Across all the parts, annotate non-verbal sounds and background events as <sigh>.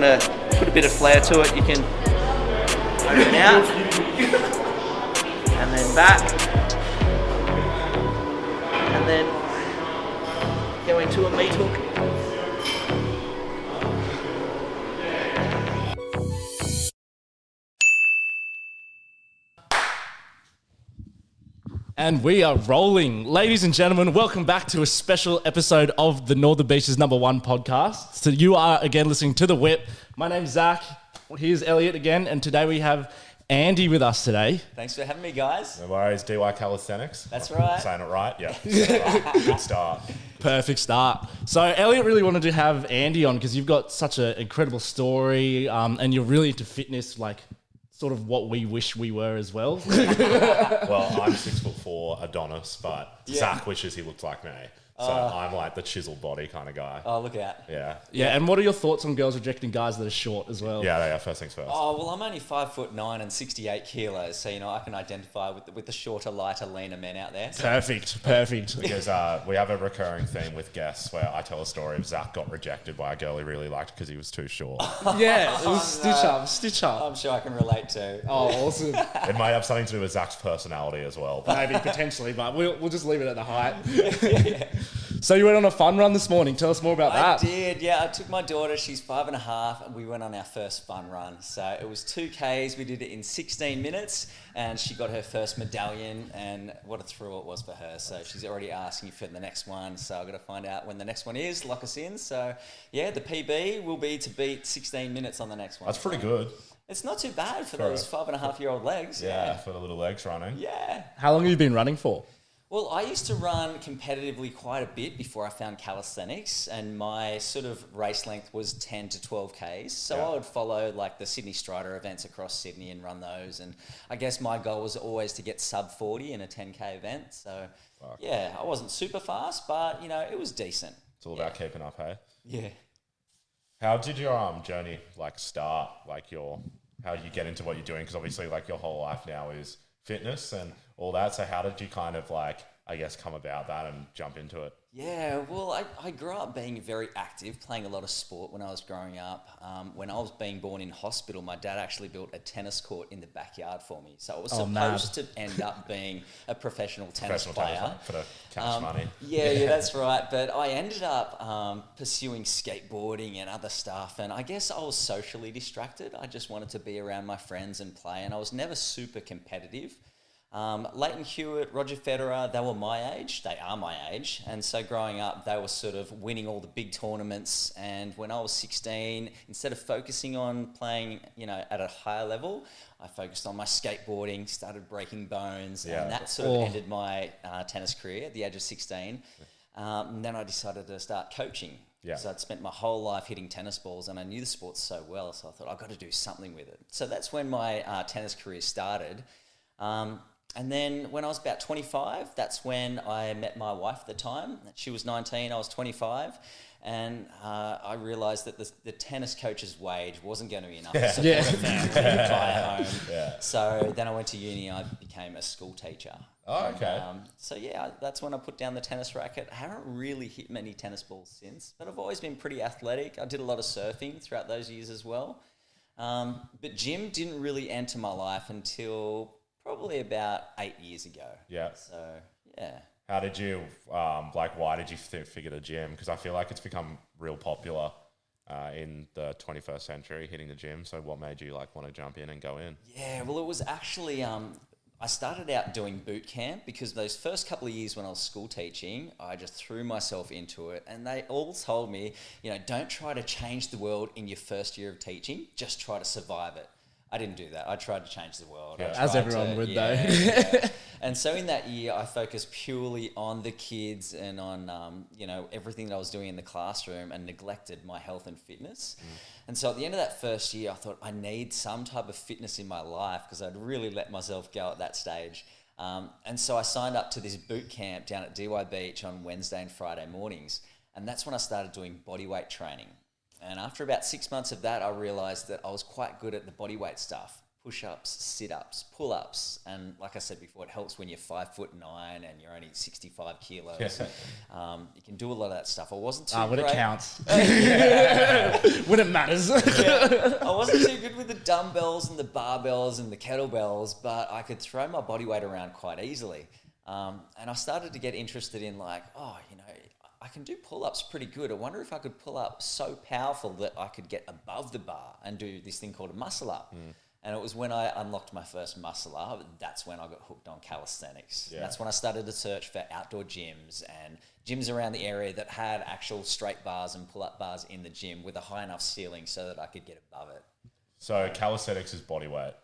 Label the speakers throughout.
Speaker 1: want to put a bit of flair to it, you can open out. and then back. And then go into a meat hook.
Speaker 2: And we are rolling. Ladies and gentlemen, welcome back to a special episode of the Northern Beaches number one podcast. So you are again listening to The Whip. My name's Zach. Here's Elliot again. And today we have Andy with us today.
Speaker 3: Thanks for having me, guys.
Speaker 4: No worries, DY Calisthenics.
Speaker 3: That's right.
Speaker 4: Saying it right? Yeah. Right. <laughs> Good start.
Speaker 2: Perfect start. So Elliot really wanted to have Andy on because you've got such an incredible story um, and you're really into fitness, like sort of what we wish we were as well. <laughs>
Speaker 4: Well, I'm six foot four Adonis, but Zach wishes he looked like me. So I'm like the chiseled body kind of guy.
Speaker 3: Oh, look out.
Speaker 4: Yeah.
Speaker 2: yeah. And what are your thoughts on girls rejecting guys that are short as well?
Speaker 4: Yeah, yeah, first things first.
Speaker 3: Oh, well, I'm only five foot nine and 68 kilos, so, you know, I can identify with the, with the shorter, lighter, leaner men out there. So,
Speaker 2: Perfect. Perfect.
Speaker 4: Because uh, we have a recurring theme with guests where I tell a story of Zach got rejected by a girl he really liked because he was too short. <laughs>
Speaker 2: yeah. It was <laughs> stitch up. Stitch up.
Speaker 3: I'm sure I can relate to.
Speaker 2: Oh, awesome. <laughs>
Speaker 4: it might have something to do with Zach's personality as well.
Speaker 2: Maybe potentially, but we'll, we'll just leave it at the height. <laughs> <laughs> so you went on a fun run this morning. Tell us more about
Speaker 3: I
Speaker 2: that.
Speaker 3: I did, yeah. I took my daughter, she's five and a half, and we went on our first fun run. So it was two Ks, we did it in 16 minutes, and she got her first medallion, and what a thrill it was for her. So she's already asking for the next one, so I've got to find out when the next one is, lock us in. So yeah, the PB will be to beat 16 minutes on the next one.
Speaker 4: that's pretty good.
Speaker 3: It's not too bad for
Speaker 4: For
Speaker 3: those five and a half year old legs.
Speaker 4: Yeah,
Speaker 3: Yeah.
Speaker 4: for the little legs running.
Speaker 3: Yeah.
Speaker 2: How long have you been running for?
Speaker 3: Well, I used to run competitively quite a bit before I found calisthenics, and my sort of race length was 10 to 12 Ks. So
Speaker 4: Yeah.
Speaker 3: I would follow like the Sydney Strider events across Sydney and run those. And I guess my goal was always to get sub 40 in a 10K event. So yeah, I wasn't super fast, but you know, it was decent.
Speaker 4: It's all about keeping up, hey?
Speaker 3: Yeah.
Speaker 4: How did your um journey like start? Like your how did you get into what you're doing? Because obviously, like your whole life now is fitness and all that. So how did you kind of like I guess come about that and jump into it?
Speaker 3: Yeah, well, I, I grew up being very active, playing a lot of sport when I was growing up. Um, when I was being born in hospital, my dad actually built a tennis court in the backyard for me. So I was
Speaker 2: Oh,
Speaker 3: supposed
Speaker 2: mad.
Speaker 3: to end up being a professional tennis
Speaker 4: Professional
Speaker 3: player.
Speaker 4: tennis for the cash
Speaker 3: Um,
Speaker 4: money.
Speaker 3: Yeah, yeah, that's right. But I ended up um, pursuing skateboarding and other stuff. And I guess I was socially distracted. I just wanted to be around my friends and play. And I was never super competitive. Um, Lleyton Hewitt, Roger Federer, they were my age. They are my age. And so growing up, they were sort of winning all the big tournaments. And when I was 16, instead of focusing on playing, you know, at a higher level, I focused on my skateboarding, started breaking bones,
Speaker 4: Yeah.
Speaker 3: and that sort
Speaker 2: Oh.
Speaker 3: of ended my uh, tennis career at the age of 16. Um, and then I decided to start coaching.
Speaker 4: Yeah.
Speaker 3: So I'd spent my whole life hitting tennis balls and I knew the sport so well. So I thought, I've got to do something with it. So that's when my uh, tennis career started. Um, and then when I was about 25, that's when I met my wife at the time. She was 19, I was 25. And uh, I realised that the, the tennis coach's wage wasn't going to be enough to support
Speaker 2: Yeah.
Speaker 3: a family, buy a <laughs> home.
Speaker 4: Yeah.
Speaker 3: So then I went to uni. I became a school teacher.
Speaker 4: Oh, okay.
Speaker 3: Um, so yeah, that's when I put down the tennis racket. I haven't really hit many tennis balls since, but I've always been pretty athletic. I did a lot of surfing throughout those years as well. Um, but gym didn't really enter my life until probably about eight years ago.
Speaker 4: Yeah.
Speaker 3: So yeah.
Speaker 4: How did you um like why did you th- figure the gym? Because I feel like it's become real popular. Uh, in the 21st century, hitting the gym. So, what made you like want to jump in and go in?
Speaker 3: Yeah, well, it was actually. Um, I started out doing boot camp because those first couple of years when I was school teaching, I just threw myself into it, and they all told me, you know, don't try to change the world in your first year of teaching. Just try to survive it. I didn't do that. I tried to change the world.
Speaker 4: Yeah.
Speaker 2: As everyone
Speaker 3: to-
Speaker 2: would,
Speaker 3: yeah,
Speaker 2: though.
Speaker 3: yeah. <laughs> And so in that year, I focused purely on the kids and on um, you know everything that I was doing in the classroom, and neglected my health and fitness. And so at the end of that first year, I thought I need some type of fitness in my life because I'd really let myself go at that stage. Um, and so I signed up to this boot camp down at DY Beach on Wednesday and Friday mornings, and that's when I started doing body weight training. And after about six months of that, I realized that I was quite good at the body weight stuff push ups, sit ups, pull ups. And like I said before, it helps when you're five foot nine and you're only 65 kilos. Um, you can do a lot of that stuff. I wasn't too
Speaker 2: Ah, when it
Speaker 3: great-
Speaker 2: counts. <laughs> <laughs> when it matters.
Speaker 3: I wasn't too good with the dumbbells and the barbells and the kettlebells, but I could throw my body weight around quite easily. Um, and I started to get interested in like, oh, you know, I can do pull-ups pretty good. I wonder if I could pull up so powerful that I could get above the bar and do this thing called a muscle up. Hmm. And it was when I unlocked my first muscle up, that's when I got hooked on calisthenics.
Speaker 4: Yeah.
Speaker 3: That's when I started to search for outdoor gyms and gyms around the area that had actual straight bars and pull-up bars in the gym with a high enough ceiling so that I could get above it.
Speaker 4: So calisthenics is body weight.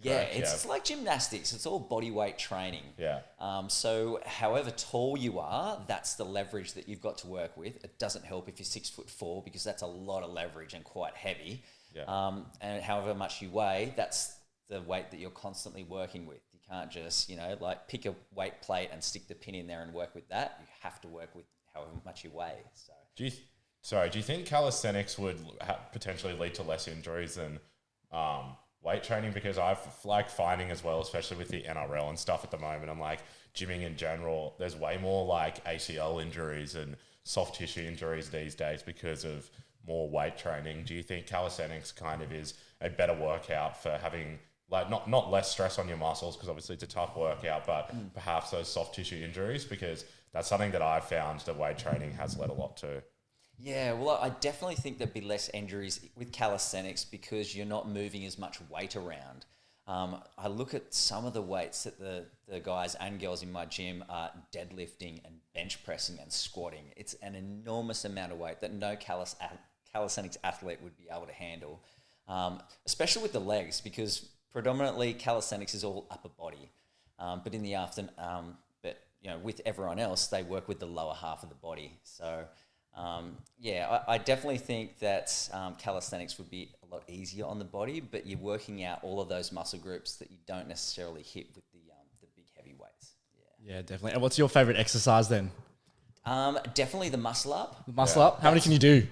Speaker 3: Yeah,
Speaker 4: Correct,
Speaker 3: it's,
Speaker 4: yeah.
Speaker 3: it's like gymnastics. It's all body weight training.
Speaker 4: Yeah.
Speaker 3: Um, so, however tall you are, that's the leverage that you've got to work with. It doesn't help if you're six foot four because that's a lot of leverage and quite heavy.
Speaker 4: Yeah.
Speaker 3: Um, and however much you weigh, that's the weight that you're constantly working with. You can't just, you know, like pick a weight plate and stick the pin in there and work with that. You have to work with however much you weigh. So,
Speaker 4: Do you, sorry, do you think calisthenics would ha- potentially lead to less injuries than um, weight training? Because I've like finding as well, especially with the NRL and stuff at the moment, I'm like gymming in general. There's way more like ACL injuries and soft tissue injuries these days because of more weight training. Do you think calisthenics kind of is a better workout for having like not not less stress on your muscles because obviously it's a tough workout, but mm. perhaps those soft tissue injuries because that's something that I've found that weight training has led a lot to.
Speaker 3: Yeah, well, I definitely think there'd be less injuries with calisthenics because you're not moving as much weight around. Um, I look at some of the weights that the, the guys and girls in my gym are deadlifting and bench pressing and squatting. It's an enormous amount of weight that no calis- calisthenics athlete would be able to handle, um, especially with the legs because predominantly calisthenics is all upper body. Um, but in the afternoon, um, but you know, with everyone else, they work with the lower half of the body. So, um, yeah, I, I definitely think that um, calisthenics would be a lot easier on the body, but you're working out all of those muscle groups that you don't necessarily hit with the um, the big heavy weights. Yeah,
Speaker 2: yeah, definitely. And what's your favorite exercise then?
Speaker 3: um, definitely the muscle up.
Speaker 2: The muscle up? How many can you do?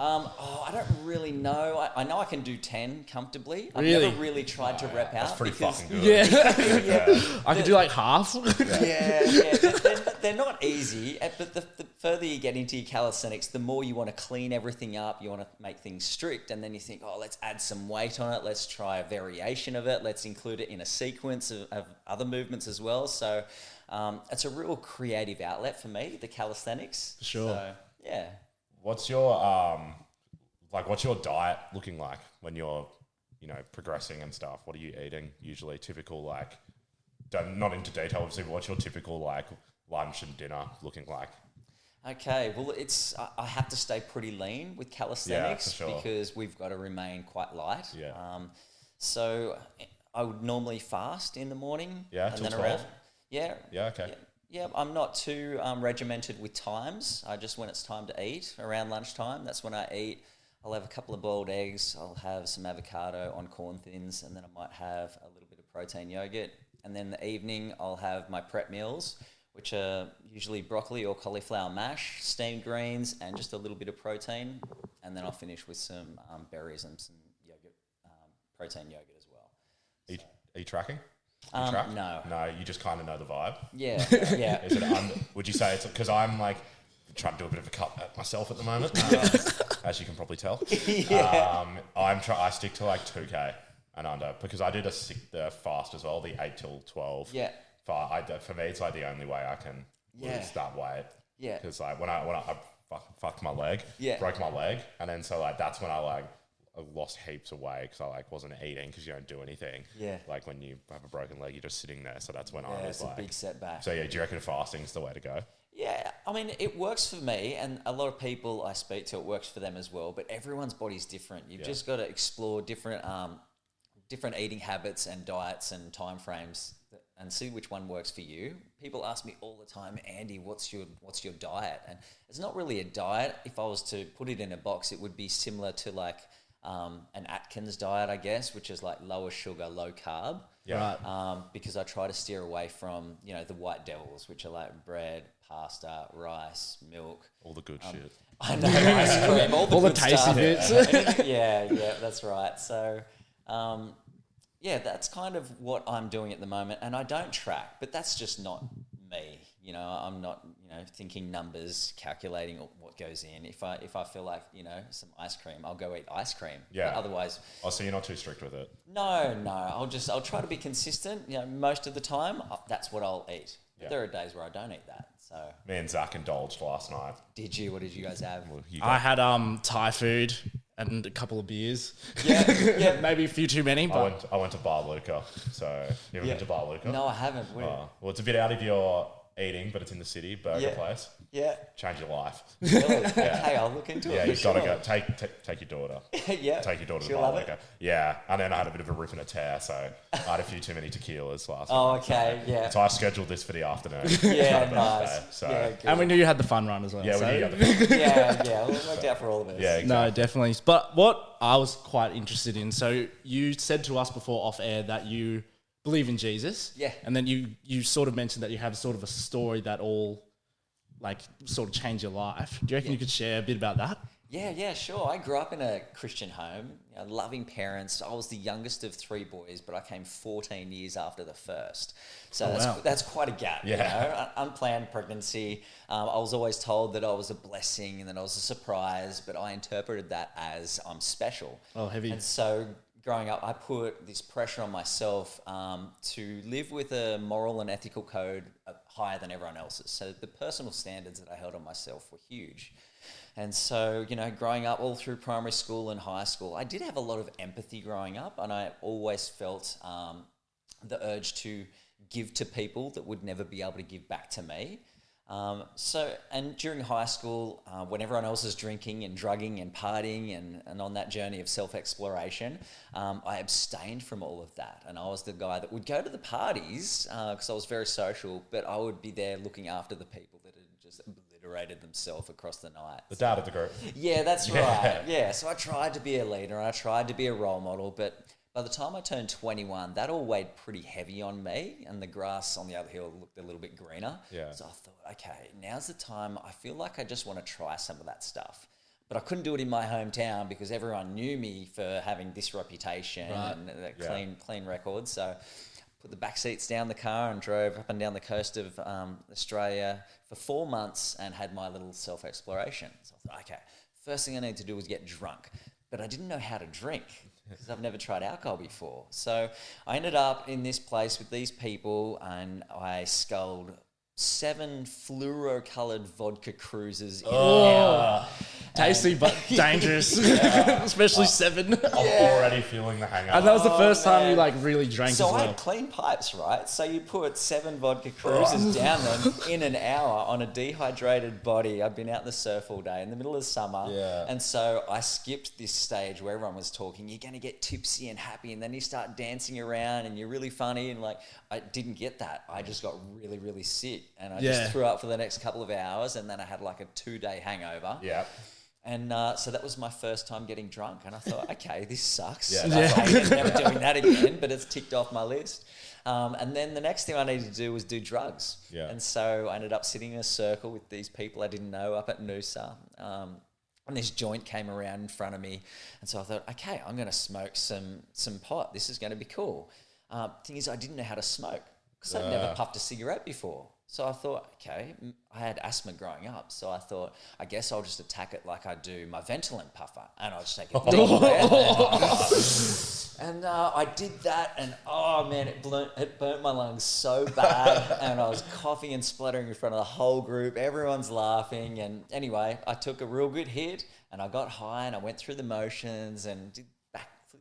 Speaker 3: Um, oh, I don't really know. I, I know I can do ten comfortably. I've
Speaker 2: Really?
Speaker 3: never really tried to rep out.
Speaker 4: That's pretty
Speaker 3: because-
Speaker 4: fucking good.
Speaker 2: Yeah. <laughs> <laughs> I could do like half.
Speaker 3: yeah, yeah. They're, they're, they're not easy, uh, but the, the further you get into your calisthenics, the more you want to clean everything up. You want to make things strict, and then you think, oh, let's add some weight on it. Let's try a variation of it. Let's include it in a sequence of, of other movements as well. So um, it's a real creative outlet for me, the calisthenics. For
Speaker 2: sure.
Speaker 3: So, yeah.
Speaker 4: What's your um, like? What's your diet looking like when you're, you know, progressing and stuff? What are you eating usually? Typical like, don't, not into detail obviously, but what's your typical like lunch and dinner looking like?
Speaker 3: Okay, well, it's I- I have to stay pretty lean with calisthenics
Speaker 4: sure.
Speaker 3: because we've got to remain quite light.
Speaker 4: Yeah.
Speaker 3: Um, so I would normally fast in the morning.
Speaker 4: Yeah,
Speaker 3: and
Speaker 4: till
Speaker 3: then
Speaker 4: 12?
Speaker 3: around. Yeah.
Speaker 4: Yeah, okay.
Speaker 3: Yeah, yeah, I'm not too um, regimented with times. I just when it's time to eat around lunchtime, that's when I eat. I'll have a couple of boiled eggs. I'll have some avocado on corn thins, and then I might have a little bit of protein yogurt. And then in the evening, I'll have my prep meals, which are usually broccoli or cauliflower mash, steamed greens, and just a little bit of protein. And then I'll finish with some um, berries and some yogurt, um, protein yogurt as well.
Speaker 4: Are you, are you tracking?
Speaker 3: Um,
Speaker 4: track?
Speaker 3: no.
Speaker 4: No, you just kind of know the vibe.
Speaker 3: Yeah, <laughs> yeah.
Speaker 4: Is it? Un- would you say it's because I'm like trying to do a bit of a cut at myself at the moment, <laughs> um, as you can probably tell. <laughs> Um, I'm try- I stick to like two k and under because I did a sick, the fast as well, the eight till twelve.
Speaker 3: Yeah.
Speaker 4: Fa- I, for me, it's like the only way I can
Speaker 3: Yeah.
Speaker 4: lose that weight.
Speaker 3: Yeah.
Speaker 4: Because like when I when I, I fuck, fucked my leg,
Speaker 3: Yeah.
Speaker 4: broke my leg, and then so like that's when I like I lost heaps of weight because I like wasn't eating because you don't do anything.
Speaker 3: Yeah.
Speaker 4: Like when you have a broken leg, you're just sitting there. So that's when I was
Speaker 3: it's a
Speaker 4: like,
Speaker 3: big setback.
Speaker 4: so yeah, do you reckon fasting's the way to go?
Speaker 3: Yeah, I mean, it works for me, and a lot of people I speak to, it works for them as well. But everyone's body's different. You've
Speaker 4: Yeah.
Speaker 3: just got to explore different, um, different eating habits and diets and time frames, and see which one works for you. People ask me all the time, Andy, what's your what's your diet? And it's not really a diet. If I was to put it in a box, it would be similar to like um, an Atkins diet, I guess, which is like lower sugar, low carb
Speaker 4: Yeah.
Speaker 2: Right.
Speaker 3: um, because I try to steer away from you know the white devils, which are like bread, pasta, rice, milk.
Speaker 4: All the good shit. <laughs>
Speaker 3: I know ice cream, <laughs> all the,
Speaker 2: All the tasty
Speaker 3: stuff.
Speaker 2: bits. <laughs>
Speaker 3: Yeah, yeah, that's right. So, um, yeah, that's kind of what I'm doing at the moment. And I don't track, but that's just not me. You know, I'm not, you know, thinking numbers, calculating what goes in. If I if I feel like, you know, some ice cream, I'll go eat ice cream.
Speaker 4: Yeah.
Speaker 3: But otherwise,
Speaker 4: Oh, so you're not too strict with it.
Speaker 3: no, no. I'll just I'll try to be consistent. You know, most of the time, uh, that's what I'll eat.
Speaker 4: Yeah.
Speaker 3: There are days where I don't eat that. So,
Speaker 4: Me and Zach indulged last night.
Speaker 3: did you? What did you guys have?
Speaker 4: You
Speaker 2: I had um Thai food and a couple of beers.
Speaker 3: Yeah, yeah. <laughs>
Speaker 2: Maybe a few too many,
Speaker 4: I went. I went to Bar Luca. So you ever
Speaker 3: Yeah.
Speaker 4: been to Bar Luca?
Speaker 3: No, I haven't.
Speaker 4: Uh, well, it's a bit out of your eating, but it's in the city. Burger
Speaker 3: Yeah.
Speaker 4: place.
Speaker 3: yeah.
Speaker 4: Change your life.
Speaker 3: Really? <laughs> Okay, I'll look into
Speaker 4: Yeah,
Speaker 3: it.
Speaker 4: you've
Speaker 3: for
Speaker 4: got to
Speaker 3: sure.
Speaker 4: go. Take, take take your daughter. <laughs>
Speaker 3: yeah.
Speaker 4: Take your daughter to
Speaker 3: She'll
Speaker 4: Bar
Speaker 3: love it.
Speaker 4: Yeah, and then I had a bit of a rip and a tear, so I had a few too many tequilas last
Speaker 3: Oh,
Speaker 4: night.
Speaker 3: okay. Yeah.
Speaker 4: So I scheduled this for the afternoon. <laughs>
Speaker 3: Yeah,
Speaker 4: Not
Speaker 3: nice.
Speaker 4: birthday, So
Speaker 3: Yeah,
Speaker 4: yeah,
Speaker 3: good.
Speaker 2: and we knew you had the fun run as well.
Speaker 4: Yeah, we
Speaker 2: so-
Speaker 4: knew you had the-
Speaker 3: yeah, yeah. Well, it worked out for all of us.
Speaker 4: yeah, exactly.
Speaker 2: No, definitely. But what I was quite interested in, so you said to us before off air that you believe in Jesus.
Speaker 3: Yeah.
Speaker 2: And then you you sort of mentioned that you have sort of a story that all like sort of changed your life. Do you reckon you could share a bit about that?
Speaker 3: Yeah, yeah, sure. I grew up in a Christian home, you know, loving parents. I was the youngest of three boys, but I came 14 years after the first. So that's,
Speaker 2: wow.
Speaker 3: that's quite a gap. You
Speaker 4: Yeah.
Speaker 3: know? Un- Unplanned pregnancy. Um, I was always told that I was a blessing and that I was a surprise, but I interpreted that as I'm special.
Speaker 2: Oh, heavy.
Speaker 3: And so growing up, I put this pressure on myself um, to live with a moral and ethical code uh, higher than everyone else's. So the personal standards that I held on myself were huge. And so, you know, growing up all through primary school and high school, I did have a lot of empathy growing up, and I always felt um, the urge to give to people that would never be able to give back to me. Um, so, and during high school, uh, when everyone else is drinking and drugging and partying and, and on that journey of self exploration, um, I abstained from all of that. And I was the guy that would go to the parties because I was very social, but I would be there looking after the people that had just obliterated themselves across the night.
Speaker 4: The dad of the group.
Speaker 3: Yeah, that's <laughs>
Speaker 4: Yeah.
Speaker 3: right. Yeah, so I tried to be a leader and I tried to be a role model, but by the time I turned 21, that all weighed pretty heavy on me, and the grass on the other hill looked a little bit greener.
Speaker 4: Yeah.
Speaker 3: So I thought, okay, now's the time. I feel like I just want to try some of that stuff. But I couldn't do it in my hometown because everyone knew me for having this reputation and that
Speaker 4: Yeah.
Speaker 3: clean, clean record. So put the back seats down the car and drove up and down the coast of um, Australia for four months and had my little self exploration. So I thought, okay, first thing I need to do was get drunk. But I didn't know how to drink because I've never tried alcohol before. So I ended up in this place with these people and I sculled seven fluoro colored vodka cruises in oh. an hour.
Speaker 2: Tasty but dangerous, <laughs> <laughs> especially oh. seven. <laughs>
Speaker 4: I'm already feeling the hangover.
Speaker 2: And that was the oh, first time you like really drank
Speaker 3: So
Speaker 2: as
Speaker 3: I
Speaker 2: well.
Speaker 3: had clean pipes, right? So you put seven vodka cruises down them in an hour on a dehydrated body. I'd been out in the surf all day in the middle of summer.
Speaker 4: Yeah.
Speaker 3: And so I skipped this stage where everyone was talking, you're going to get tipsy and happy. And then you start dancing around and you're really funny. And like, I didn't get that. I just got really, really sick. And I
Speaker 2: Yeah.
Speaker 3: just threw up for the next couple of hours. And then I had like a two day hangover.
Speaker 4: yeah.
Speaker 3: And uh, so that was my first time getting drunk, and I thought, <laughs> okay, this sucks.
Speaker 4: Yeah, that's
Speaker 3: hated never doing that <laughs> again, but it's ticked off my list. Um, and then the next thing I needed to do was do drugs.
Speaker 4: Yeah.
Speaker 3: And so I ended up sitting in a circle with these people I didn't know up at Noosa. Um, and this joint came around in front of me, and so I thought, okay, I'm going to smoke some some pot. This is going to be cool. Um, thing is, I didn't know how to smoke because I'd never
Speaker 4: Ah.
Speaker 3: puffed a cigarette before. So I thought, okay, I had asthma growing up, so I thought, I guess I'll just attack it like I do my Ventolin puffer, and I'll just take it deep. <laughs> And uh, I did that, and oh man, it, burnt, it burnt my lungs so bad, <laughs> and I was coughing and spluttering in front of the whole group. Everyone's laughing, and anyway, I took a real good hit, and I got high, and I went through the motions, and did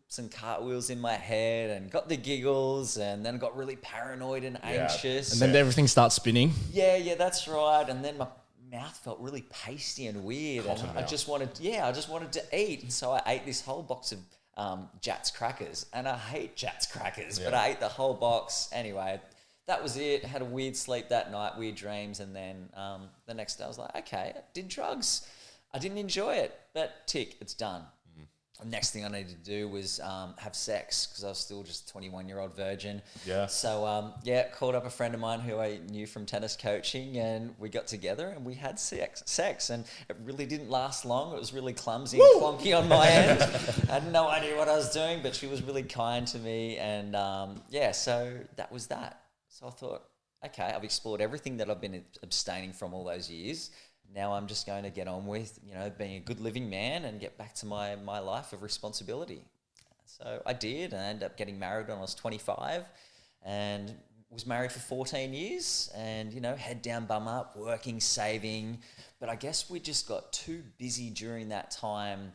Speaker 3: backflips and cartwheels in my head, and got the giggles, and then got really paranoid and anxious.
Speaker 2: and then everything starts spinning.
Speaker 3: Yeah, yeah, that's right. And then my mouth felt really pasty and weird. And I
Speaker 4: mouth.
Speaker 3: just wanted, yeah, I just wanted to eat. And so I ate this whole box of um, Jatz crackers. And I hate Jatz crackers, but
Speaker 4: Yeah.
Speaker 3: I ate the whole box anyway. That was it. Had a weird sleep that night, weird dreams. And then um, the next day I was like, okay, I did drugs. I didn't enjoy it, but tick, it's done. Next thing I needed to do was um, have sex because I was still just a 21 year old virgin.
Speaker 4: Yeah.
Speaker 3: So um, yeah, called up a friend of mine who I knew from tennis coaching, and we got together and we had sex. Sex, and it really didn't last long. It was really clumsy and clunky on my end. I <laughs> had no idea what I was doing, but she was really kind to me, and um, yeah, so that was that. So I thought, okay, I've explored everything that I've been abstaining from all those years. Now I'm just going to get on with, you know, being a good living man and get back to my, my life of responsibility. So I did, and I ended up getting married when I was 25 and was married for 14 years and, you know, head down, bum up, working, saving. But I guess we just got too busy during that time,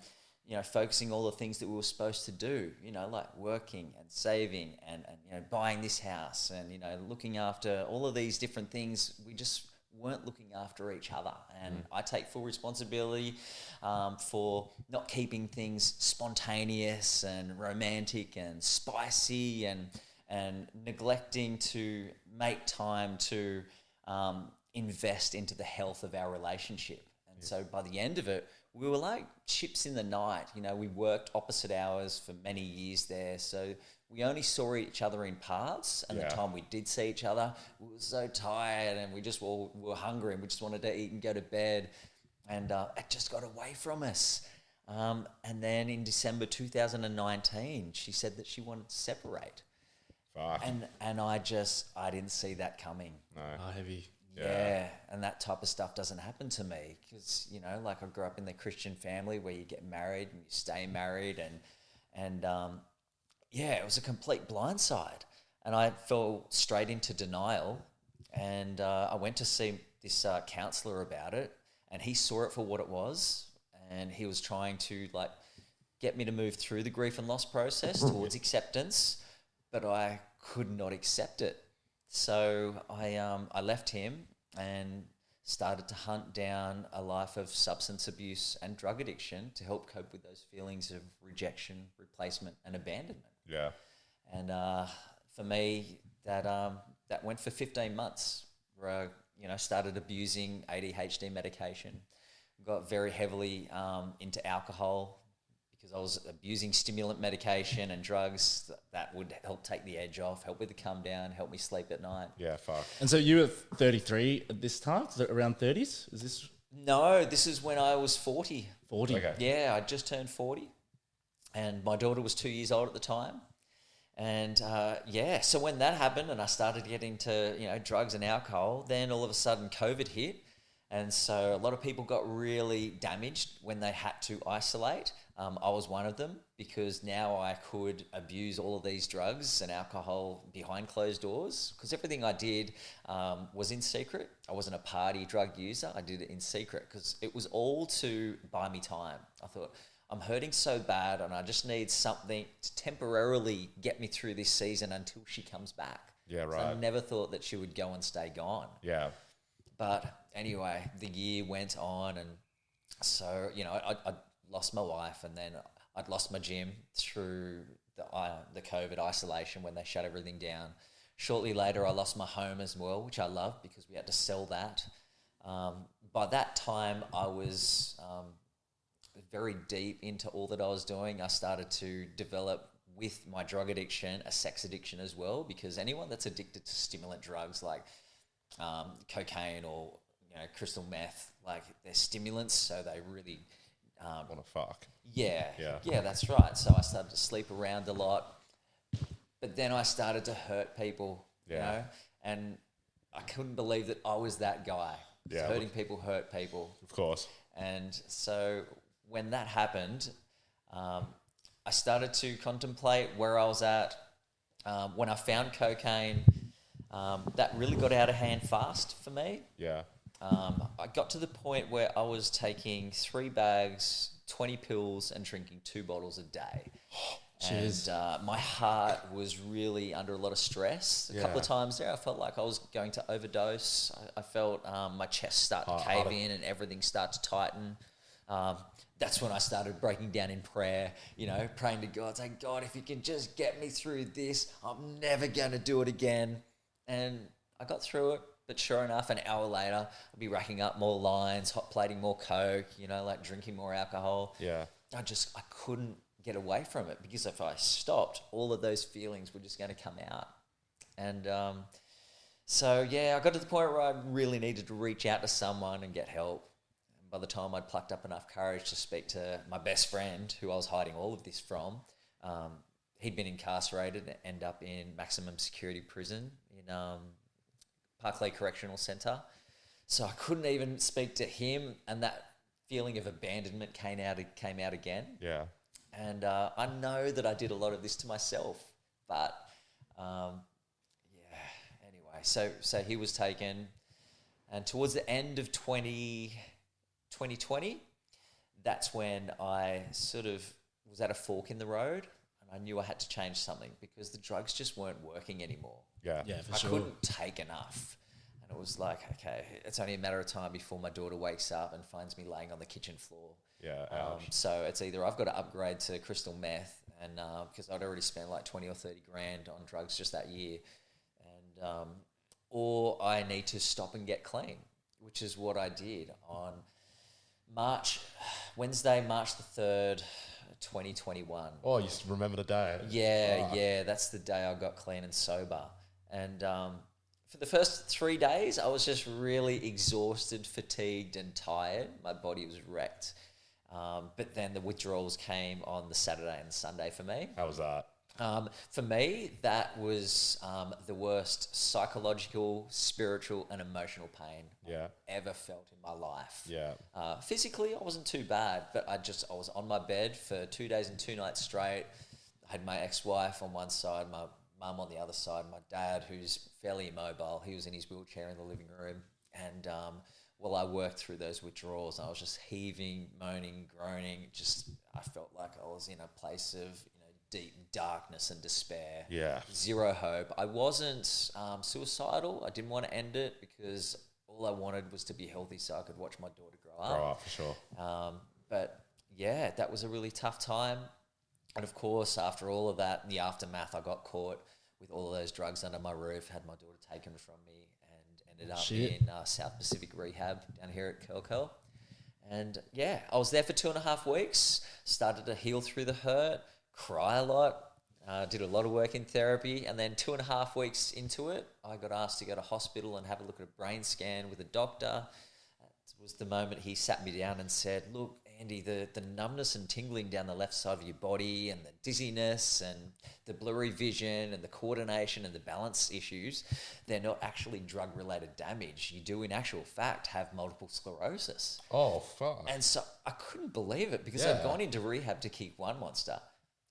Speaker 3: you know, focusing all the things that we were supposed to do, you know, like working and saving and, and you know, buying this house and, you know, looking after all of these different things. We just weren't looking after each other. And I take full responsibility um, for not keeping things spontaneous and romantic and spicy and and neglecting to make time to um, invest into the health of our relationship. And so by the end of it, we were like chips in the night. You know, we worked opposite hours for many years there. So we only saw each other in parts. And
Speaker 4: Yeah.
Speaker 3: the time we did see each other, we were so tired and we just were, we were hungry and we just wanted to eat and go to bed. And uh, it just got away from us. Um, and then in December 2019, she said that she wanted to separate.
Speaker 4: Fuck.
Speaker 3: And, and I just, I didn't see that coming.
Speaker 4: no.
Speaker 2: Oh, heavy.
Speaker 3: Yeah.
Speaker 4: Yeah.
Speaker 3: and that type of stuff doesn't happen to me because you know, like I grew up in the Christian family where you get married and you stay married, and and um, yeah, it was a complete blindside, and I fell straight into denial, and uh, I went to see this uh, counselor about it, and he saw it for what it was, and he was trying to like get me to move through the grief and loss process towards acceptance, but I could not accept it. So I, um, I left him and started to hunt down a life of substance abuse and drug addiction to help cope with those feelings of rejection, replacement, and abandonment.
Speaker 4: Yeah.
Speaker 3: And uh, for me, that um, that went for 15 months, where I, you know, started abusing ADHD medication, got very heavily um, into alcohol because I was abusing stimulant medication and drugs that, that would help take the edge off, help with the come down, help me sleep at night.
Speaker 4: Yeah. Fuck.
Speaker 2: And so you were 33 at this time, so around 30s? Is this
Speaker 3: No, this is when I was 40.
Speaker 2: 40?
Speaker 4: Okay.
Speaker 3: Yeah, I just turned 40, and my daughter was two years old at the time. And uh, yeah, so when that happened, and I started getting into you know drugs and alcohol, then all of a sudden COVID hit, and so a lot of people got really damaged when they had to isolate. Um, I was one of them because now I could abuse all of these drugs and alcohol behind closed doors because everything I did um, was in secret. I wasn't a party drug user. I did it in secret because it was all to buy me time. I thought, I'm hurting so bad and I just need something to temporarily get me through this season until she comes back.
Speaker 4: Yeah,
Speaker 3: So I never thought that she would go and stay gone.
Speaker 4: Yeah.
Speaker 3: But anyway, the year went on, and so you know, I, I lost my wife, and then I'd lost my gym through the uh, the COVID isolation when they shut everything down. Shortly later, I lost my home as well, which I love because we had to sell that. Um, by that time, I was um, very deep into all that I was doing. I started to develop with my drug addiction a sex addiction as well because anyone that's addicted to stimulant drugs like um, cocaine or you know crystal meth, like they're stimulants, so they really um,
Speaker 4: Wanna fuck.
Speaker 3: yeah,
Speaker 4: Yeah.
Speaker 3: yeah, that's right. So I started to sleep around a lot, but then I started to hurt people, you
Speaker 4: Yeah.
Speaker 3: know, and I couldn't believe that I was that guy.
Speaker 4: Yeah.
Speaker 3: hurting people hurt people,
Speaker 4: Of course.
Speaker 3: and so when that happened, um, I started to contemplate where I was at. Um, when I found cocaine, um, that really got out of hand fast for me.
Speaker 4: Yeah.
Speaker 3: Um, I got to the point where I was taking three bags, 20 pills, and drinking two bottles a day. <gasps>
Speaker 2: Jeez.
Speaker 3: And uh, my heart was really under a lot of stress. A couple of times there, I felt like I was going to overdose. I, I felt um, my chest start to cave in and everything start to tighten. Um, that's when I started breaking down in prayer, you know, praying to God, saying, God, if you can just get me through this, I'm never going to do it again. And I got through it. But sure enough, an hour later, I'd be racking up more lines, hot plating more Coke, you know, like drinking more alcohol.
Speaker 4: Yeah.
Speaker 3: I just I couldn't get away from it because if I stopped, all of those feelings were just going to come out. And um, so, yeah, I got to the point where I really needed to reach out to someone and get help. By the time I'd plucked up enough courage to speak to my best friend, who I was hiding all of this from, um, he'd been incarcerated and end up in maximum security prison in um, Parklea Correctional Centre. So I couldn't even speak to him, and that feeling of abandonment came out came out again.
Speaker 4: Yeah.
Speaker 3: And uh, I know that I did a lot of this to myself, but um, yeah. Anyway, so so he was taken, and towards the end of 20, 2020, that's when I sort of was at a fork in the road, and I knew I had to change something because the drugs just weren't working anymore.
Speaker 4: Yeah.
Speaker 2: Yeah, for
Speaker 3: I
Speaker 2: sure.
Speaker 3: couldn't take enough. And it was like, okay, it's only a matter of time before my daughter wakes up and finds me laying on the kitchen floor.
Speaker 4: Yeah.
Speaker 3: Um,
Speaker 4: Ouch.
Speaker 3: so it's either I've got to upgrade to crystal meth, and because I'd already spent like twenty or thirty grand on drugs just that year, and um, or I need to stop and get clean, which is what I did on March Wednesday, March the third, twenty twenty one.
Speaker 4: Oh, you remember the day?
Speaker 3: Yeah, yeah, that's the day I got clean and sober. And um, for the first three days, I was just really exhausted, fatigued, and tired. My body was wrecked. Um, but then the withdrawals came on the Saturday and Sunday for me.
Speaker 4: How was that?
Speaker 3: Um, for me, that was um, the worst psychological, spiritual, and emotional pain
Speaker 4: Yeah.
Speaker 3: I've ever felt in my life.
Speaker 4: Yeah.
Speaker 3: Uh, physically, I wasn't too bad, but I just I was on my bed for two days and two nights straight. I had my ex-wife on one side, my mum on the other side, my dad, who's fairly immobile, he was in his wheelchair in the living room, and um, while I worked through those withdrawals, I was just heaving, moaning, groaning. Just I felt like I was in a place of deep darkness and despair
Speaker 4: Yeah.
Speaker 3: zero hope. I wasn't um, suicidal. I didn't want to end it because all I wanted was to be healthy so I could watch my daughter grow up.
Speaker 4: Grow up for sure.
Speaker 3: Um, but yeah, that was a really tough time. And of course, after all of that, in the aftermath, I got caught with all of those drugs under my roof, had my daughter taken from me, and ended up
Speaker 2: Shit.
Speaker 3: in uh, South Pacific Rehab down here at Curl Curl. And yeah, I was there for two and a half weeks, started to heal through the hurt, cry a lot, uh, did a lot of work in therapy. And then two and a half weeks into it, I got asked to go to hospital and have a look at a brain scan with a doctor. It was the moment he sat me down and said, Look, Andy, the, the numbness and tingling down the left side of your body and the dizziness and the blurry vision and the coordination and the balance issues, they're not actually drug related damage. You do, in actual fact, have multiple sclerosis.
Speaker 4: Oh fuck.
Speaker 3: And so I couldn't believe it because
Speaker 4: Yeah.
Speaker 3: I've gone into rehab to keep one monster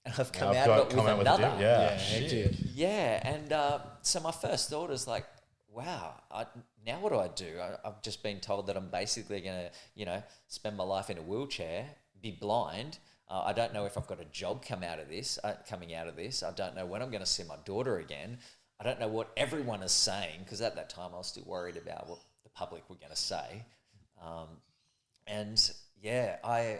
Speaker 3: and I've come
Speaker 4: I've
Speaker 3: out
Speaker 4: got-
Speaker 3: of it
Speaker 4: come
Speaker 3: with
Speaker 4: out with
Speaker 3: another.
Speaker 4: a di- yeah.
Speaker 2: Yeah,
Speaker 3: Yeah, and uh, so my first thought is like, wow, I, now what do I do? I, I've just been told that I'm basically going to, you know, spend my life in a wheelchair, be blind. Uh, I don't know if I've got a job come out of this, uh, coming out of this. I don't know when I'm going to see my daughter again. I don't know what everyone is saying because at that time I was still worried about what the public were going to say. Um, and yeah, I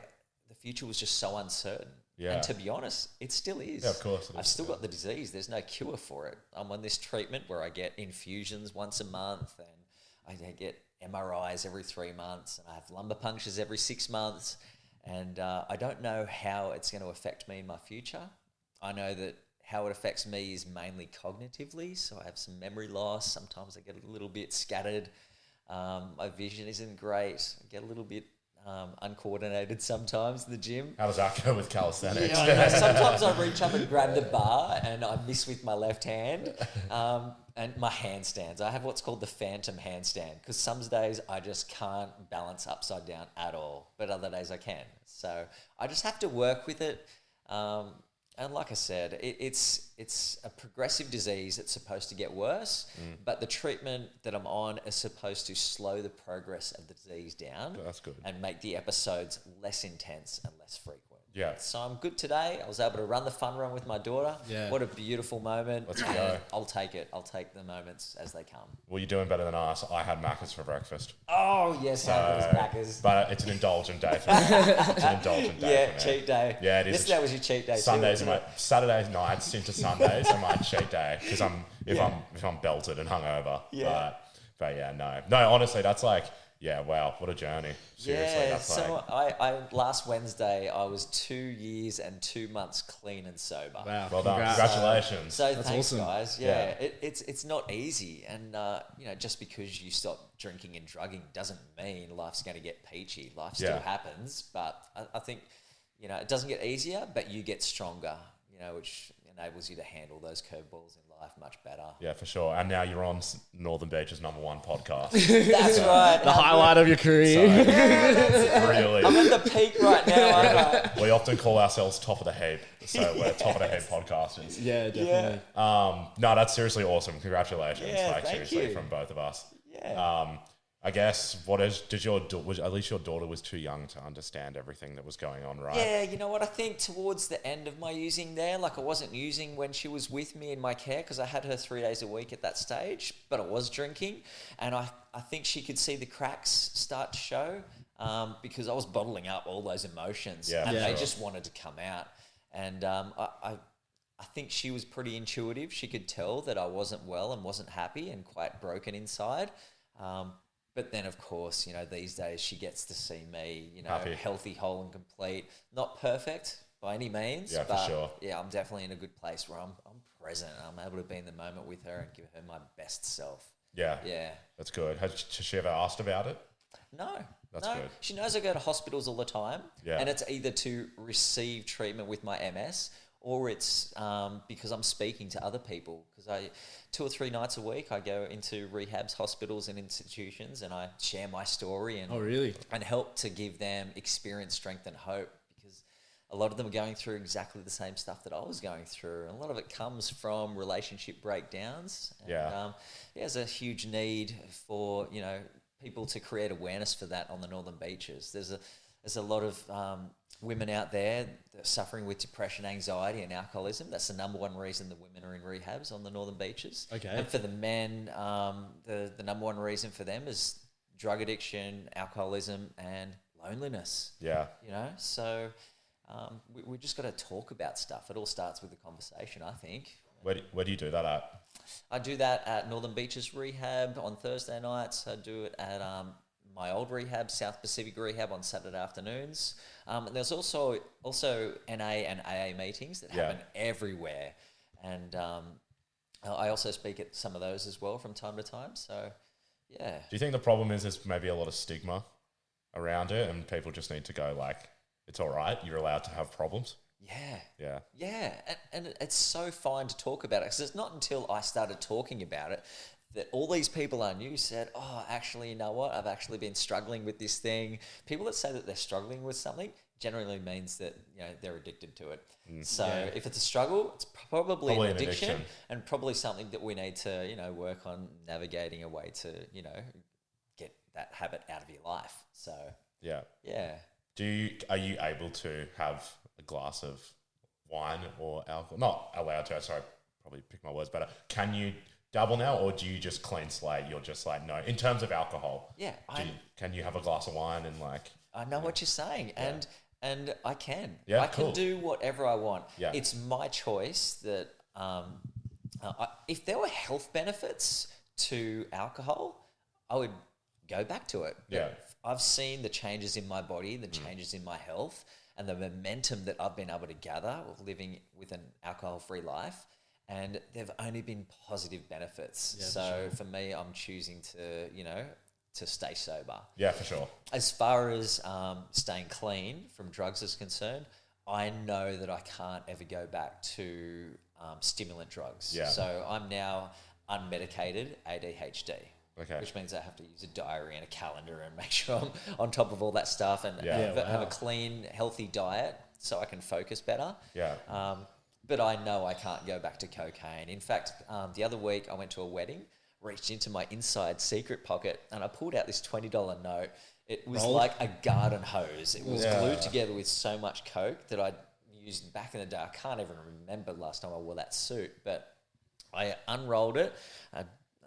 Speaker 3: the future was just so uncertain.
Speaker 4: Yeah.
Speaker 3: And to be honest, it still is.
Speaker 4: Yeah, of course it
Speaker 3: I've
Speaker 4: is,
Speaker 3: still
Speaker 4: yeah.
Speaker 3: got the disease. There's no cure for it. I'm on this treatment where I get infusions once a month and I get MRIs every three months and I have lumbar punctures every six months. And uh, I don't know how it's going to affect me in my future. I know that how it affects me is mainly cognitively. So I have some memory loss. Sometimes I get a little bit scattered. Um, my vision isn't great. I get a little bit um, uncoordinated <laughs> sometimes in the gym.
Speaker 4: How does that go with calisthenics?
Speaker 3: Yeah, I. Sometimes I reach up and grab the bar and I miss with my left hand. Um, and my handstands. I have what's called the phantom handstand because some days I just can't balance upside down at all, but other days I can. So I just have to work with it. Um, and like I said, it, it's it's a progressive disease. It's supposed to get worse, mm. but the treatment that I'm on is supposed to slow the progress of the disease down oh,
Speaker 4: That's good.
Speaker 3: and make the episodes less intense and less frequent.
Speaker 4: Yeah.
Speaker 3: So I'm good today. I was able to run the fun run with my daughter.
Speaker 2: Yeah.
Speaker 3: What a beautiful moment.
Speaker 4: Let's go.
Speaker 3: I'll take it. I'll take the moments as they come.
Speaker 4: Well, you're doing better than us. I had Macca's for breakfast.
Speaker 3: Oh, yes, how goes
Speaker 4: Uh,
Speaker 3: Macca's.
Speaker 4: But it's an indulgent day for <laughs> me. it's an indulgent day
Speaker 3: Yeah, cheat day.
Speaker 4: Yeah, it is.
Speaker 3: Yesterday was your cheat day. too,
Speaker 4: Sundays are my
Speaker 3: it?
Speaker 4: Saturdays nights into <laughs> Sundays are my cheat day because I'm if
Speaker 3: Yeah.
Speaker 4: I'm if I'm belted and hungover.
Speaker 3: Yeah.
Speaker 4: But, but yeah, no, no. Honestly, that's like Yeah, wow, what a journey. Seriously,
Speaker 3: yeah,
Speaker 4: that's
Speaker 3: so
Speaker 4: like,
Speaker 3: I, I last Wednesday I was two years and two months clean and sober.
Speaker 2: Wow.
Speaker 4: well done. Congratulations.
Speaker 3: So
Speaker 2: That's
Speaker 3: thanks,
Speaker 2: awesome.
Speaker 3: guys. Yeah,
Speaker 4: Yeah.
Speaker 3: It, it's it's not easy, and uh, you know, just because you stop drinking and drugging doesn't mean life's going to get peachy. Life still
Speaker 4: Yeah.
Speaker 3: happens, but I, I think you know it doesn't get easier, but you get stronger. You know, which enables you to handle those curveballs in life much better.
Speaker 4: yeah, for sure. And now you're on S- Northern Beach's number one podcast. <laughs>
Speaker 3: That's right.
Speaker 2: The highlight of your career. <laughs>
Speaker 4: really.
Speaker 3: I'm at the peak right now. aren't I?
Speaker 4: We often call ourselves top of the heap. So we're <laughs> top of the heap podcasters.
Speaker 2: yeah, definitely.
Speaker 4: Um, no, that's seriously awesome. Congratulations.
Speaker 3: Yeah,
Speaker 4: like
Speaker 3: thank
Speaker 4: seriously
Speaker 3: you.
Speaker 4: from both of us.
Speaker 3: Yeah.
Speaker 4: Um, I guess what is did your da- was at least your daughter was too young to understand everything that was going on, right?
Speaker 3: Yeah, you know what? I think towards the end of my using there, like I wasn't using when she was with me in my care because I had her three days a week at that stage, but I was drinking. And I, I think she could see the cracks start to show um, because I was bottling up all those emotions
Speaker 4: Yeah,
Speaker 3: and
Speaker 4: for
Speaker 3: they
Speaker 4: sure.
Speaker 3: just wanted to come out. And um, I, I, I think she was pretty intuitive. She could tell that I wasn't well and wasn't happy and quite broken inside. Um, but then, of course, you know, these days she gets to see me, you know,
Speaker 4: Happy.
Speaker 3: healthy, whole, and complete. Not perfect by any means,
Speaker 4: Yeah, for
Speaker 3: but
Speaker 4: sure.
Speaker 3: yeah, I'm definitely in a good place where I'm, I'm present. I'm able to be in the moment with her and give her my best self.
Speaker 4: Yeah.
Speaker 3: Yeah.
Speaker 4: That's good. Has has she ever asked about it?
Speaker 3: No,
Speaker 4: That's
Speaker 3: no.
Speaker 4: good.
Speaker 3: She knows I go to hospitals all the time,
Speaker 4: Yeah.
Speaker 3: and it's either to receive treatment with my MS or it's um, because I'm speaking to other people. Because I, two or three nights a week, I go into rehabs, hospitals, and institutions, and I share my story and
Speaker 2: Oh, really?
Speaker 3: and help to give them experience, strength, and hope. Because a lot of them are going through exactly the same stuff that I was going through, and a lot of it comes from relationship breakdowns. And,
Speaker 4: Yeah.
Speaker 3: Um, yeah, there's a huge need for you know people to create awareness for that on the northern beaches. There's a there's a lot of um, women out there that are suffering with depression, anxiety, and alcoholism. That's the number one reason the women are in rehabs on the northern beaches.
Speaker 2: Okay.
Speaker 3: And for the men, um, the the number one reason for them is drug addiction, alcoholism, and loneliness.
Speaker 4: Yeah.
Speaker 3: You know, so um, we, we just got to talk about stuff. It all starts with the conversation, I think.
Speaker 4: Where do, where do you do that at?
Speaker 3: I do that at Northern Beaches Rehab on Thursday nights. I do it at um, my old rehab, South Pacific Rehab, on Saturday afternoons. Um, and there's also also NA and AA meetings that
Speaker 4: Yeah.
Speaker 3: happen everywhere, and um, I also speak at some of those as well from time to time. So, yeah,
Speaker 4: Do you think the problem is there's maybe a lot of stigma around it and people just need to go like, it's all right, you're allowed to have problems?
Speaker 3: yeah.
Speaker 4: Yeah.
Speaker 3: Yeah, and, and it's so fine to talk about it because it's not until I started talking about it that all these people I knew said, "Oh, actually, you know what? I've actually been struggling with this thing." People that say that they're struggling with something generally means that you know they're addicted to it. Mm. So if it's a struggle, it's probably,
Speaker 4: Probably
Speaker 3: an
Speaker 4: an
Speaker 3: addiction,
Speaker 4: addiction.
Speaker 3: and probably something that we need to you know work on navigating a way to you know get that habit out of your life. So
Speaker 4: Yeah.
Speaker 3: yeah.
Speaker 4: Do you, are you able to have a glass of wine or alcohol? Not allowed to, sorry, probably pick my words better. Can you double now or do you just clean slate? You're just like, no. In terms of alcohol,
Speaker 3: Yeah, I-
Speaker 4: you, can you have a glass of wine and like,
Speaker 3: I know what you're saying, and and I can.
Speaker 4: Yeah,
Speaker 3: I can do whatever I want.
Speaker 4: Yeah.
Speaker 3: It's my choice that um, uh, I, if there were health benefits to alcohol, I would go back to it. But
Speaker 4: Yeah.
Speaker 3: I've seen the changes in my body, the changes in my health, and the momentum that I've been able to gather of living with an alcohol-free life. And there've only been positive benefits. so for me, I'm choosing to, you know, to stay sober
Speaker 4: yeah, for sure.
Speaker 3: as far as um, staying clean from drugs is concerned, I know that I can't ever go back to um, stimulant drugs.
Speaker 4: Yeah.
Speaker 3: So I'm now unmedicated ADHD.
Speaker 4: Okay.
Speaker 3: Which means I have to use a diary and a calendar and <laughs> make sure I'm on top of all that stuff and
Speaker 4: Yeah.
Speaker 3: have,
Speaker 2: Yeah,
Speaker 3: have a clean, healthy diet so I can focus better.
Speaker 4: Yeah.
Speaker 3: Um, but I know I can't go back to cocaine. In fact, um, the other week I went to a wedding, reached into my inside secret pocket, and I pulled out this twenty dollar note. It was
Speaker 2: Rolled?
Speaker 3: like a garden hose. It was
Speaker 4: Yeah.
Speaker 3: glued together with so much coke that I used back in the day. I can't even remember last time I wore that suit, but I unrolled it uh,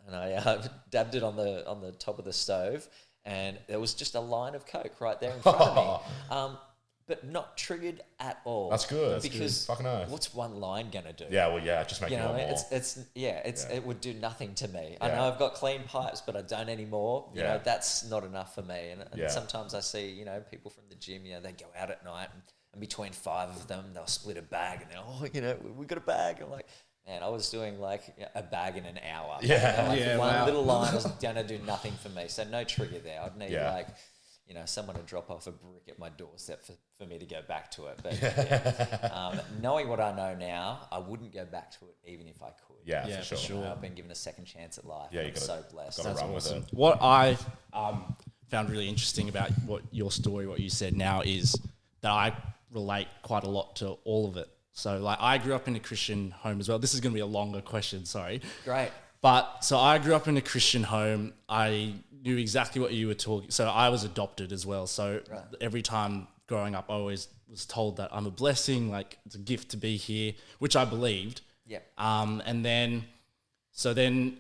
Speaker 3: and I uh, <laughs> dabbed it on the on the top of the stove, and there was just a line of coke right there in front of me. <laughs> Um, but not triggered at all.
Speaker 4: That's good. That's
Speaker 3: because
Speaker 4: good. Fucking oath.
Speaker 3: what's one line gonna do?
Speaker 4: Yeah, well, yeah, just make
Speaker 3: You
Speaker 4: you
Speaker 3: know,
Speaker 4: more.
Speaker 3: it's it's yeah, it's
Speaker 4: Yeah.
Speaker 3: it would do nothing to me. I know I've got clean pipes, but I don't anymore. You
Speaker 4: Yeah.
Speaker 3: know, that's not enough for me. And, and
Speaker 4: Yeah.
Speaker 3: sometimes I see, you know, people from the gym, you know, they go out at night and, and between five of them, they'll split a bag and they're, oh, you know, we, we got a bag. I'm like, man, I was doing like a bag in an hour.
Speaker 4: Yeah.
Speaker 3: You know, like
Speaker 2: Yeah,
Speaker 3: one
Speaker 2: wow.
Speaker 3: little line was gonna do nothing for me. So no trigger there. I'd need
Speaker 4: Yeah.
Speaker 3: like, you know, someone to drop off a brick at my doorstep for, for me to go back to it. But <laughs> yeah, um, knowing what I know now, I wouldn't go back to it even if I could.
Speaker 4: yeah,
Speaker 2: Yeah,
Speaker 4: for
Speaker 2: for
Speaker 4: sure.
Speaker 2: sure.
Speaker 3: I've been given a second chance at life.
Speaker 4: Yeah, you
Speaker 3: I'm
Speaker 4: gotta-
Speaker 3: so blessed. That's
Speaker 2: awesome. What I um, found really interesting about what your story, what you said now, is that I relate quite a lot to all of it. So, like, I grew up in a Christian home as well. This is going to be a longer question, sorry.
Speaker 3: great.
Speaker 2: But so I grew up in a Christian home. I knew exactly what you were talking. So I was adopted as well. So
Speaker 3: Right.
Speaker 2: every time growing up, I always was told that I'm a blessing, like it's a gift to be here, which I believed.
Speaker 3: Yeah.
Speaker 2: Um, and then, so then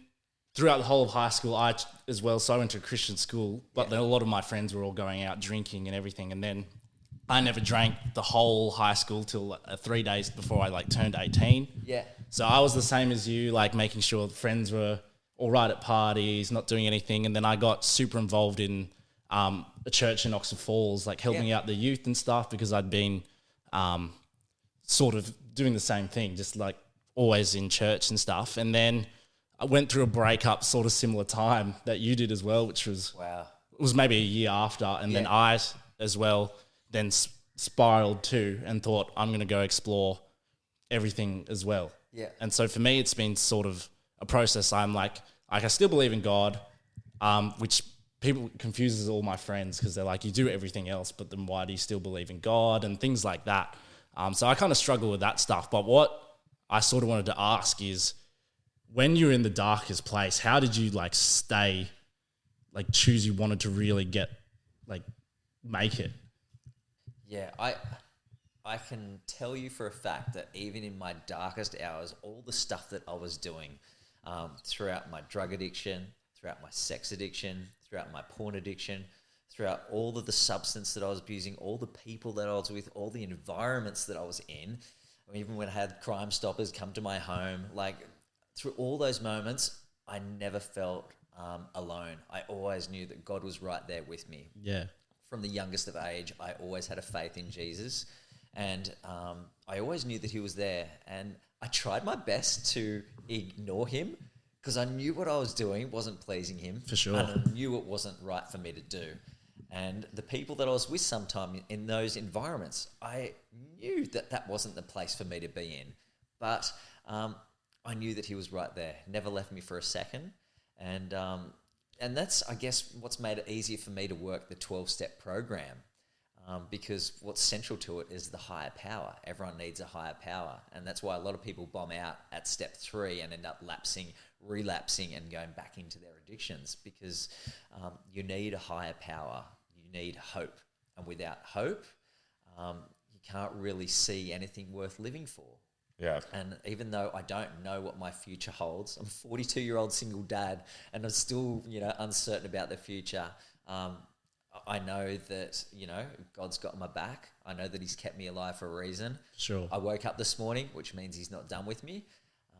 Speaker 2: throughout the whole of high school, I as well, so I went to a Christian school, but
Speaker 3: Yeah.
Speaker 2: then a lot of my friends were all going out drinking and everything. And then I never drank the whole high school till uh, three days before I like turned 18.
Speaker 3: Yeah.
Speaker 2: So I was the same as you, like making sure friends were all right at parties, not doing anything. And then I got super involved in um, a church in Oxford Falls, like helping
Speaker 3: Yeah.
Speaker 2: out the youth and stuff because I'd been um, sort of doing the same thing, just like always in church and stuff. And then I went through a breakup sort of similar time that you did as well, which was
Speaker 3: Wow.
Speaker 2: it was maybe a year after, and then I as well then spiraled too and thought I'm going to go explore everything as well.
Speaker 3: Yeah.
Speaker 2: And so for me, it's been sort of a process. I'm like, like I still believe in God, um, which people confuses all my friends because they're like, you do everything else, but then why do you still believe in God and things like that? Um, so I kind of struggle with that stuff. But what I sort of wanted to ask is, when you're in the darkest place, how did you like stay, like choose you wanted to really get, like, make it?
Speaker 3: Yeah, I I can tell you for a fact that even in my darkest hours, all the stuff that I was doing um, throughout my drug addiction, throughout my sex addiction, throughout my porn addiction, throughout all of the substance that I was abusing, all the people that I was with, all the environments that I was in, even when I had Crime Stoppers come to my home, like through all those moments, I never felt um, alone. I always knew that God was right there with me
Speaker 2: Yeah.
Speaker 3: from the youngest of age, I always had a faith in Jesus, and um, I always knew that He was there. And I tried my best to ignore Him because I knew what I was doing wasn't pleasing Him.
Speaker 2: For sure.
Speaker 3: and I knew it wasn't right for me to do. And the people that I was with sometime in those environments, I knew that that wasn't the place for me to be in. But um, I knew that He was right there, never left me for a second. And um, and that's I guess what's made it easier for me to work the twelve step program, um, because what's central to it is the higher power. Everyone needs a higher power, and that's why a lot of people bomb out at step three and end up lapsing, relapsing, and going back into their addictions because um, you need a higher power. You need hope, and without hope, um, you can't really see anything worth living for.
Speaker 4: Yeah.
Speaker 3: And even though I don't know what my future holds, I'm 42 year old single dad, and I'm still, you know, uncertain about the future. Um, I know that you know God's got my back. I know that He's kept me alive for a reason.
Speaker 2: Sure.
Speaker 3: I woke up this morning, which means He's not done with me.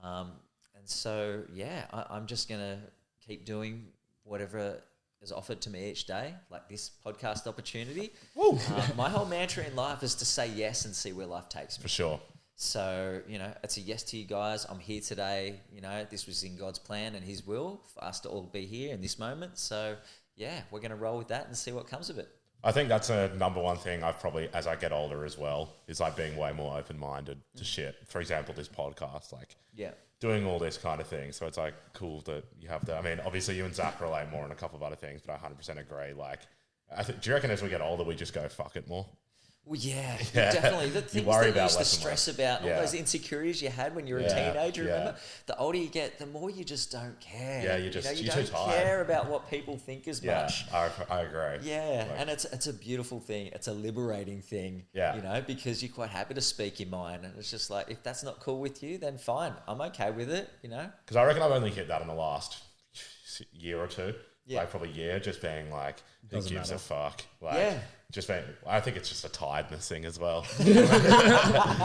Speaker 3: Um, and so, yeah, I, I'm just gonna keep doing whatever is offered to me each day, like this podcast opportunity. Uh, my whole mantra in life is to say yes and see where life takes me.
Speaker 4: For sure.
Speaker 3: So, you know, it's a yes to you guys. I'm here today. You know, this was in God's plan and His will for us to all be here in this moment. So, yeah, we're going to roll with that and see what comes of it.
Speaker 4: I think that's a number one thing I've probably, as I get older as well, is like being way more open minded to mm. shit. For example, this podcast, like
Speaker 3: Yeah.
Speaker 4: doing all this kind of thing. So it's like cool that you have the, I mean, obviously you and Zach relate more on a couple of other things, but I 100% agree. Like, I think, do you reckon as we get older, we just go, fuck it more?
Speaker 3: Well, yeah, <laughs>
Speaker 4: Yeah.
Speaker 3: definitely. The
Speaker 4: You
Speaker 3: things
Speaker 4: worry
Speaker 3: that you
Speaker 4: about
Speaker 3: used to stress
Speaker 4: less.
Speaker 3: about,
Speaker 4: Yeah.
Speaker 3: all those insecurities you had when you were
Speaker 4: Yeah,
Speaker 3: a teenager,
Speaker 4: yeah.
Speaker 3: remember? The older you get, the more you just don't care.
Speaker 4: Yeah, you just-
Speaker 3: know, you
Speaker 4: you're
Speaker 3: don't
Speaker 4: tired.
Speaker 3: care about what people think as
Speaker 4: Yeah,
Speaker 3: much.
Speaker 4: I, I agree.
Speaker 3: Yeah,
Speaker 4: Like-
Speaker 3: and it's it's a beautiful thing. It's a liberating thing.
Speaker 4: Yeah.
Speaker 3: you know, because you're quite happy to speak your mind, and it's just like if that's not cool with you, then fine, I'm okay with it. You know.
Speaker 4: Because I reckon I've only hit that in the last year or two.
Speaker 3: Yeah.
Speaker 4: like probably the year, just being like, who gives
Speaker 2: matter.
Speaker 4: a fuck? Like,
Speaker 3: Yeah.
Speaker 4: Just being. I think it's just a tiredness thing as well. <laughs>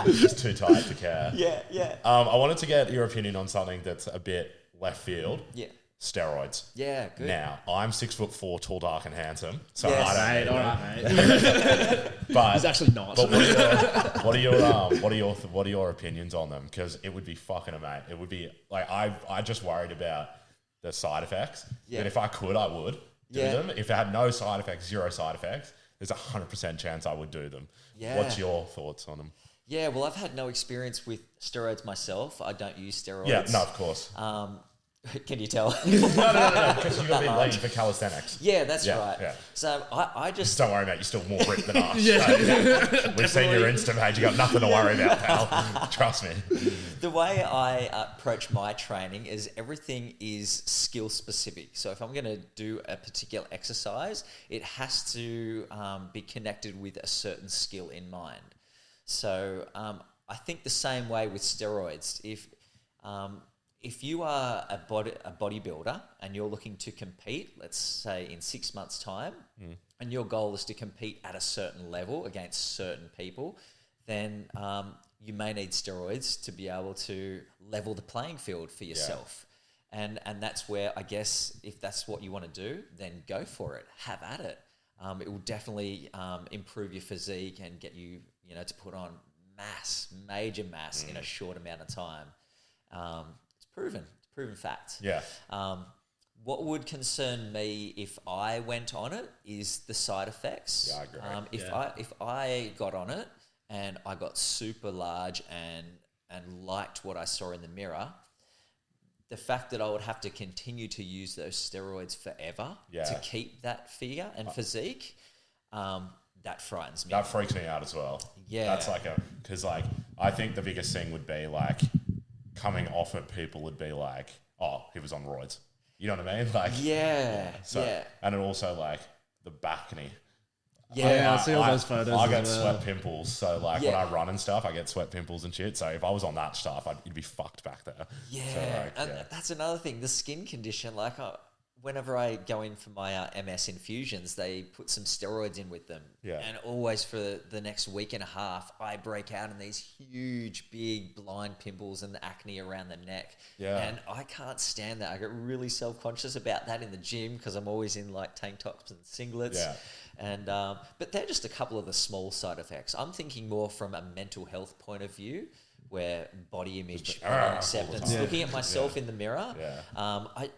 Speaker 4: just too tired to care.
Speaker 3: Yeah, yeah.
Speaker 4: Um, I wanted to get your opinion on something that's a bit left field.
Speaker 3: Yeah.
Speaker 4: Steroids.
Speaker 3: Yeah, good.
Speaker 4: Now, I'm six foot four, tall, dark, and handsome. So
Speaker 3: Yes.
Speaker 4: I don't
Speaker 2: Mate,
Speaker 4: need
Speaker 2: all
Speaker 4: them.
Speaker 2: right, mate. <laughs>
Speaker 4: But
Speaker 2: He's actually not.
Speaker 4: But what are your what are your um, what are your what are your opinions on them? Because it would be fucking amazing. It would be like I I just worried about the side effects.
Speaker 3: Yeah.
Speaker 4: But if I could, I would do
Speaker 3: Yeah.
Speaker 4: them. If it had no side effects, zero side effects, there's a hundred percent chance I would do them.
Speaker 3: Yeah.
Speaker 4: What's your thoughts on them?
Speaker 3: Yeah, well, I've had no experience with steroids myself. I don't use steroids.
Speaker 4: Yeah, no, of course.
Speaker 3: Um, <laughs> can you tell? <laughs>
Speaker 4: no, no, no, no, because you've got to for calisthenics. <laughs>
Speaker 3: yeah, that's
Speaker 4: Yeah,
Speaker 3: right.
Speaker 4: yeah.
Speaker 3: So I, I just
Speaker 4: Just don't worry about it, you're still more ripped than us. yeah. We've seen your Insta page, you got nothing to worry about, pal. Trust me.
Speaker 3: the way I approach my training is everything is skill specific. So if I'm going to do a particular exercise, it has to um, be connected with a certain skill in mind. So um, I think the same way with steroids. If um, if you are a body a bodybuilder and you're looking to compete, let's say in six months' time, and your goal is to compete at a certain level against certain people, then um, you may need steroids to be able to level the playing field for yourself. And and that's where I guess if that's what you want to do, then go for it. Have at it. Um, it will definitely um, improve your physique and get you, you know, to put on mass, major mass in a short amount of time. Um, proven. It's proven fact.
Speaker 4: Yeah.
Speaker 3: Um, what would concern me if I went on it is the side effects.
Speaker 4: Yeah, I agree.
Speaker 3: Um, if
Speaker 2: Yeah.
Speaker 3: I if I got on it and I got super large and and liked what I saw in the mirror, the fact that I would have to continue to use those steroids forever
Speaker 4: Yeah.
Speaker 3: to keep that figure and physique, um, that frightens me.
Speaker 4: That freaks me out as well.
Speaker 3: Yeah.
Speaker 4: That's like a, because like, I think the biggest thing would be like coming mm. off it, people would be like, oh, he was on roids. You know what I mean? <laughs> Like,
Speaker 3: yeah,
Speaker 4: so,
Speaker 3: yeah,
Speaker 4: and it also like the backney.
Speaker 3: yeah.
Speaker 2: I see all those photos
Speaker 4: I get
Speaker 2: well.
Speaker 4: sweat pimples, so like
Speaker 3: Yeah.
Speaker 4: when I run and stuff, I get sweat pimples and shit. So if I was on that stuff, I'd you'd be fucked back there.
Speaker 3: Yeah,
Speaker 4: So, like,
Speaker 3: and
Speaker 4: yeah.
Speaker 3: that's another thing. The skin condition, like whenever I go in for my uh, MS infusions, they put some steroids in with them.
Speaker 4: Yeah.
Speaker 3: And always for the next week and a half, I break out in these huge, big blind pimples and acne around the neck.
Speaker 4: Yeah.
Speaker 3: And I can't stand that. I get really self conscious about that in the gym because I'm always in like tank tops and singlets.
Speaker 4: Yeah.
Speaker 3: And um, but they're just a couple of the small side effects. I'm thinking more from a mental health point of view, where body image,
Speaker 4: "Ah,"
Speaker 3: body
Speaker 4: the
Speaker 3: acceptance,
Speaker 4: time.
Speaker 3: looking at myself in the mirror.
Speaker 4: Yeah.
Speaker 3: Um, I,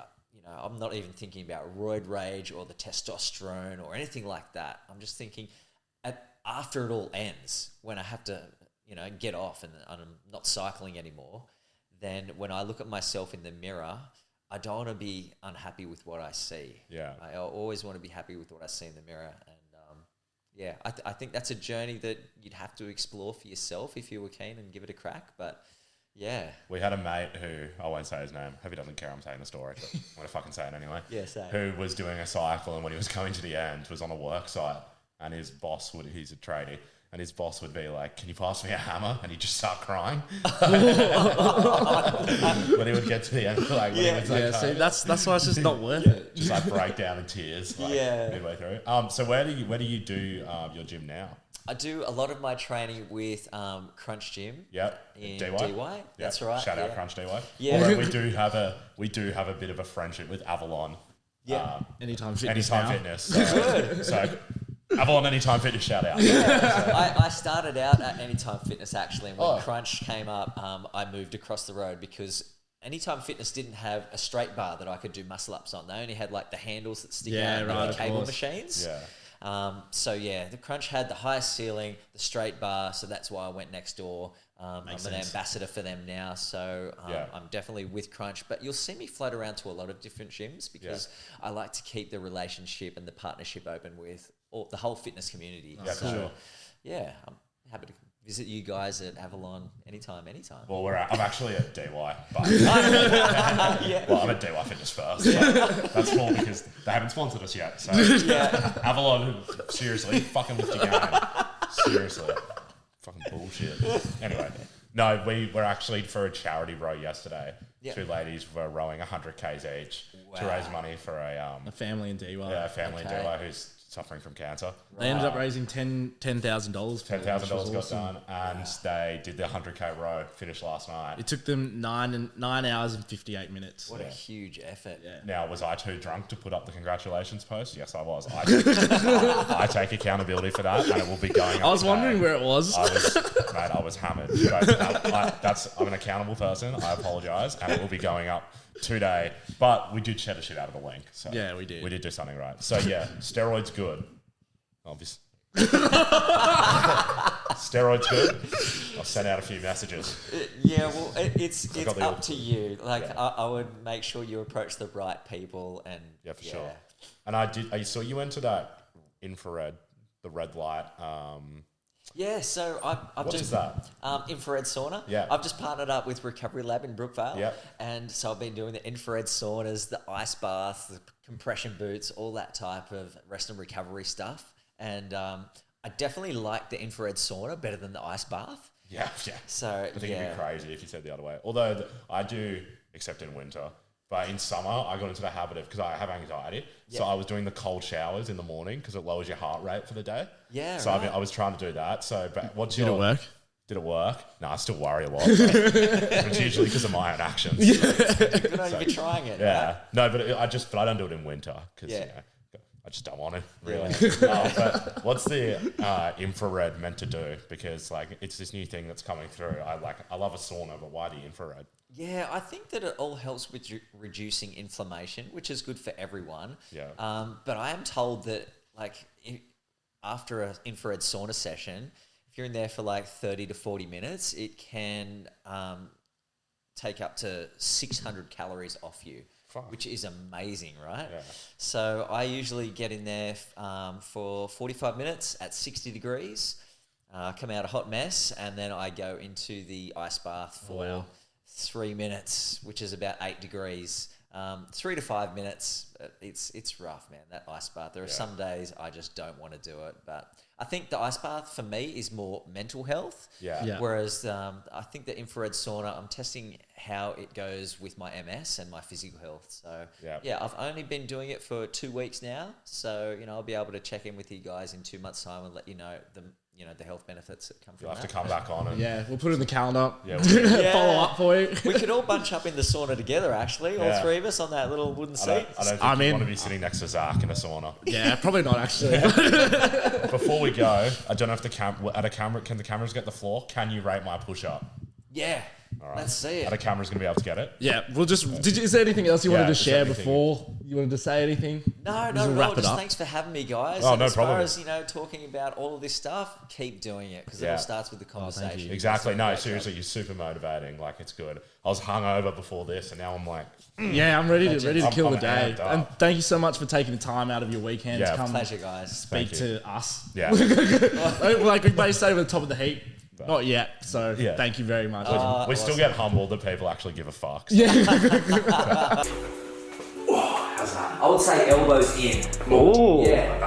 Speaker 3: know, I'm not even thinking about roid rage or the testosterone or anything like that. I'm just thinking, at, after it all ends, when I have to, you know, get off and I'm not cycling anymore, then when I look at myself in the mirror, I don't want to be unhappy with what I see.
Speaker 4: Yeah.
Speaker 3: I always want to be happy with what I see in the mirror. And um, yeah, I, th- I think that's a journey that you'd have to explore for yourself if you were keen and give it a crack. But yeah,
Speaker 4: We had a mate who I won't say his name. Hope he doesn't care I'm saying the story, but I'm gonna fucking say it anyway. <laughs>
Speaker 3: Yeah, say.
Speaker 4: Who was doing a cycle and when he was coming to the end was on a work site and his boss would he's a tradie and his boss would be like, "Can you pass me a hammer?" And he'd just start crying. <laughs> when he would get to the end, like when
Speaker 3: Yeah.
Speaker 4: he was like,
Speaker 2: Yeah, see, that's that's why it's just not worth it.
Speaker 4: just like break down in tears, like
Speaker 3: Yeah.
Speaker 4: midway through. Um, so where do you where do you do um, your gym now?
Speaker 3: I do a lot of my training with um, Crunch Gym.
Speaker 4: Yep,
Speaker 3: In
Speaker 4: DY.
Speaker 3: DY,
Speaker 4: Yep.
Speaker 3: that's right,
Speaker 4: Shout out
Speaker 3: yeah.
Speaker 4: Crunch DY.
Speaker 3: Yeah.
Speaker 4: Although we do have a we do have a bit of a friendship with Avalon.
Speaker 3: Yeah.
Speaker 4: Um,
Speaker 2: Anytime fitness
Speaker 4: Anytime
Speaker 2: now.
Speaker 4: Fitness. <laughs> So, so Avalon Anytime Fitness shout out.
Speaker 3: I, I started out at Anytime Fitness actually, and when
Speaker 4: Oh.
Speaker 3: Crunch came up, um, I moved across the road because Anytime Fitness didn't have a straight bar that I could do muscle ups on. They only had like the handles that stick
Speaker 2: Yeah,
Speaker 3: out,
Speaker 2: right,
Speaker 3: like
Speaker 2: of
Speaker 3: the cable
Speaker 2: course.
Speaker 3: machines.
Speaker 4: Yeah.
Speaker 3: Um, so yeah, the Crunch had the highest ceiling, the straight bar, so that's why I went next door. Um, I'm
Speaker 2: Makes
Speaker 3: an ambassador for them now, so um,
Speaker 4: Yeah.
Speaker 3: I'm definitely with Crunch. But you'll see me float around to a lot of different gyms because I like to keep the relationship and the partnership open with all, the whole fitness community.
Speaker 4: Yeah, for
Speaker 3: so,
Speaker 4: sure.
Speaker 3: yeah, I'm happy to visit you guys at Avalon anytime, anytime.
Speaker 4: Well, we're at, I'm actually at DY, but <laughs> <laughs>
Speaker 3: yeah.
Speaker 4: well, I'm at DY Fitness first. That's cool because they haven't sponsored us yet. So
Speaker 3: yeah.
Speaker 4: Avalon, seriously, fucking lift your game. Seriously, fucking bullshit. Anyway, no, we were actually for a charity row yesterday.
Speaker 3: Yeah.
Speaker 4: two ladies were rowing 100 k's each to raise money for a um,
Speaker 2: A family in DY.
Speaker 4: yeah, a family
Speaker 3: Okay.
Speaker 4: in DY who's suffering from cancer.
Speaker 2: They ended up raising ten ten thousand dollars.
Speaker 4: Ten thousand dollars got done, and they did the 100k row finish last night.
Speaker 2: It took them nine and nine hours and fifty eight minutes.
Speaker 3: What a huge effort.
Speaker 2: Yeah.
Speaker 4: Now, was I too drunk to put up the congratulations post? Yes, I was. I, <laughs> I take accountability for that, and it will be going. Up
Speaker 2: I was
Speaker 4: today.
Speaker 2: wondering where it was.
Speaker 4: I was, mate, I was hammered. But I, I, that's I'm an accountable person. I apologise, and it will be going up today. But we did shed a shit out of the link. So
Speaker 2: Yeah, we did.
Speaker 4: We did do something right. So yeah, steroids good. Obviously. <laughs> steroids good. I'll send out a few messages.
Speaker 3: Yeah, well, it, it's it's
Speaker 4: got the
Speaker 3: up
Speaker 4: old-
Speaker 3: to you. Like,
Speaker 4: Yeah.
Speaker 3: I, I would make sure you approach the right people and
Speaker 4: Yeah, for sure. And I did. I saw you went to that infrared, the red light. Um,
Speaker 3: Yeah, so I've, I've
Speaker 4: What
Speaker 3: just
Speaker 4: is that?
Speaker 3: Um, infrared sauna.
Speaker 4: Yeah.
Speaker 3: I've just partnered up with Recovery Lab in Brookvale.
Speaker 4: Yep.
Speaker 3: And so I've been doing the infrared saunas, the ice baths, the compression boots, all that type of rest and recovery stuff. And um, I definitely like the infrared sauna better than the ice bath.
Speaker 4: yeah, <laughs> yeah.
Speaker 3: So
Speaker 4: I think it'd be crazy if you said the other way. Although th- I do, except in winter. But in summer, I got into the habit of because I have anxiety, so I was doing the cold showers in the morning because it lowers your heart rate for the day.
Speaker 3: Yeah,
Speaker 4: So I, mean. I was trying to do that. So, but what's
Speaker 2: Did
Speaker 4: your
Speaker 2: it work?
Speaker 4: Did it work? No, I still worry a lot. but <laughs> it's usually because of my own actions. <laughs>
Speaker 3: good on you for trying it.
Speaker 4: Yeah.
Speaker 3: right?
Speaker 4: No, but it, I just but I don't do it in winter because
Speaker 3: Yeah.
Speaker 4: you know, I just don't want to really. <laughs> no, but what's the uh, infrared meant to do? Because like it's this new thing that's coming through. I like I love a sauna, but why the infrared?
Speaker 3: Yeah, I think that it all helps with re- reducing inflammation, which is good for everyone.
Speaker 4: Yeah.
Speaker 3: Um, but I am told that, like, i after an infrared sauna session, if you're in there for like 30 to 40 minutes, it can um, take up to 600 calories off you,
Speaker 4: Fuck.
Speaker 3: which is amazing, right?
Speaker 4: Yeah.
Speaker 3: So I usually get in there um, for 45 minutes at 60 degrees, uh, come out a hot mess, and then I go into the ice bath for
Speaker 2: Wow.
Speaker 3: three minutes, which is about eight degrees. Um, three to five minutes, uh, it's it's rough, man. That ice bath. There are some days I just don't want to do it, but I think the ice bath for me is more mental health.
Speaker 4: Yeah.
Speaker 2: Yeah.
Speaker 3: Whereas um, I think the infrared sauna, I'm testing how it goes with my MS and my physical health. So
Speaker 4: Yeah.
Speaker 3: yeah, I've only been doing it for two weeks now. So you know, I'll be able to check in with you guys in two months' time and let you know the you know the health benefits that come from
Speaker 4: You'll have
Speaker 3: that.
Speaker 4: to come back on and <laughs>
Speaker 2: Yeah, we'll put it in the calendar.
Speaker 4: Yeah, <laughs> we'll do.
Speaker 2: Follow up for you.
Speaker 3: we could all bunch up in the sauna together, actually, all
Speaker 4: Yeah.
Speaker 3: three of us on that little wooden seat.
Speaker 4: I
Speaker 3: seat.
Speaker 4: don't, I don't think
Speaker 2: I'm
Speaker 4: you
Speaker 2: in.
Speaker 4: want to be sitting next to Zach in a sauna.
Speaker 2: Yeah, probably not actually. <laughs>
Speaker 4: Before we go, I don't know if the cam at a camera can the cameras get the floor. Can you rate my push up?
Speaker 3: Yeah, All right. let's see it.
Speaker 4: Are the
Speaker 3: it.
Speaker 4: cameras going to be able to get it?
Speaker 2: yeah, we'll just. Did you, is there anything else you
Speaker 4: Yeah,
Speaker 2: wanted to
Speaker 4: is there
Speaker 2: share
Speaker 4: anything-
Speaker 2: before? You wanted to say anything?
Speaker 3: No,
Speaker 2: Just
Speaker 3: no,
Speaker 2: wrap
Speaker 3: no.
Speaker 2: it
Speaker 3: Just
Speaker 2: up.
Speaker 3: thanks for having me, guys.
Speaker 4: Oh,
Speaker 3: and
Speaker 4: no
Speaker 3: as
Speaker 4: problem.
Speaker 3: far as you know, talking about all of this stuff, keep doing it because it
Speaker 4: Yeah.
Speaker 3: all starts with the
Speaker 2: Oh,
Speaker 3: conversation.
Speaker 4: Exactly. No, seriously, you're super motivating. Like it's good. I was hungover before this, and now I'm like, hmm.
Speaker 2: Yeah, I'm ready to ready to
Speaker 4: I'm-
Speaker 2: kill
Speaker 4: I'm
Speaker 2: the day.
Speaker 4: amped up.
Speaker 2: And thank you so much for taking the time out of your weekend
Speaker 4: Yeah,
Speaker 2: to come
Speaker 3: Pleasure, guys.
Speaker 2: speak
Speaker 4: Thank you.
Speaker 2: to us.
Speaker 4: yeah. <laughs>
Speaker 2: like, like we may say, we're the top of the heap. Not yet. So
Speaker 4: Yeah.
Speaker 2: thank you very much.
Speaker 3: Uh,
Speaker 4: we still get humbled that people actually give a fuck.
Speaker 2: yeah. <laughs>
Speaker 3: I would say elbows in.
Speaker 2: Oh.
Speaker 3: Yeah.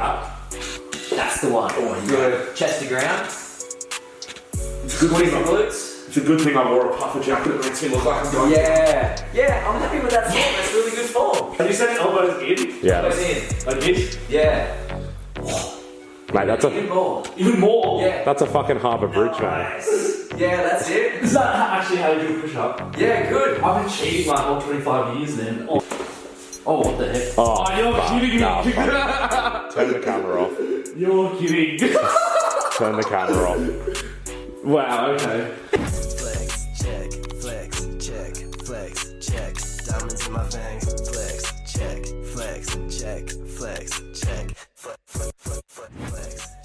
Speaker 3: That's the one. Your chest to ground.
Speaker 5: It's a good
Speaker 3: Squeeze
Speaker 5: thing.
Speaker 3: the glutes.
Speaker 5: It's a good thing I wore a puffer jacket. It makes me look like I'm going.
Speaker 3: Yeah. Yeah, I'm happy with that song. That's really good form.
Speaker 5: Have you said elbows in?
Speaker 4: Yeah.
Speaker 3: Elbows in.
Speaker 5: Like this?
Speaker 3: Yeah.
Speaker 4: Mate, that's a
Speaker 3: even more.
Speaker 5: Even more.
Speaker 3: Yeah.
Speaker 4: That's a fucking harbour bridge,
Speaker 5: mate. man.
Speaker 3: Yeah, that's it.
Speaker 5: Is that actually how you do a push up?
Speaker 3: Yeah, good.
Speaker 5: I've achieved my all 25 years then. Oh, oh what the heck?
Speaker 4: Oh,
Speaker 5: oh you're
Speaker 4: fuck.
Speaker 5: kidding me.
Speaker 4: Nah, <laughs> Turn the camera off.
Speaker 5: You're kidding. <laughs>
Speaker 4: Turn the camera off.
Speaker 5: Wow, okay.
Speaker 6: Flex, check, flex, check, flex, check. Diamonds in my fangs. Flex, check, flex, check, flex, check flex, flex, flex.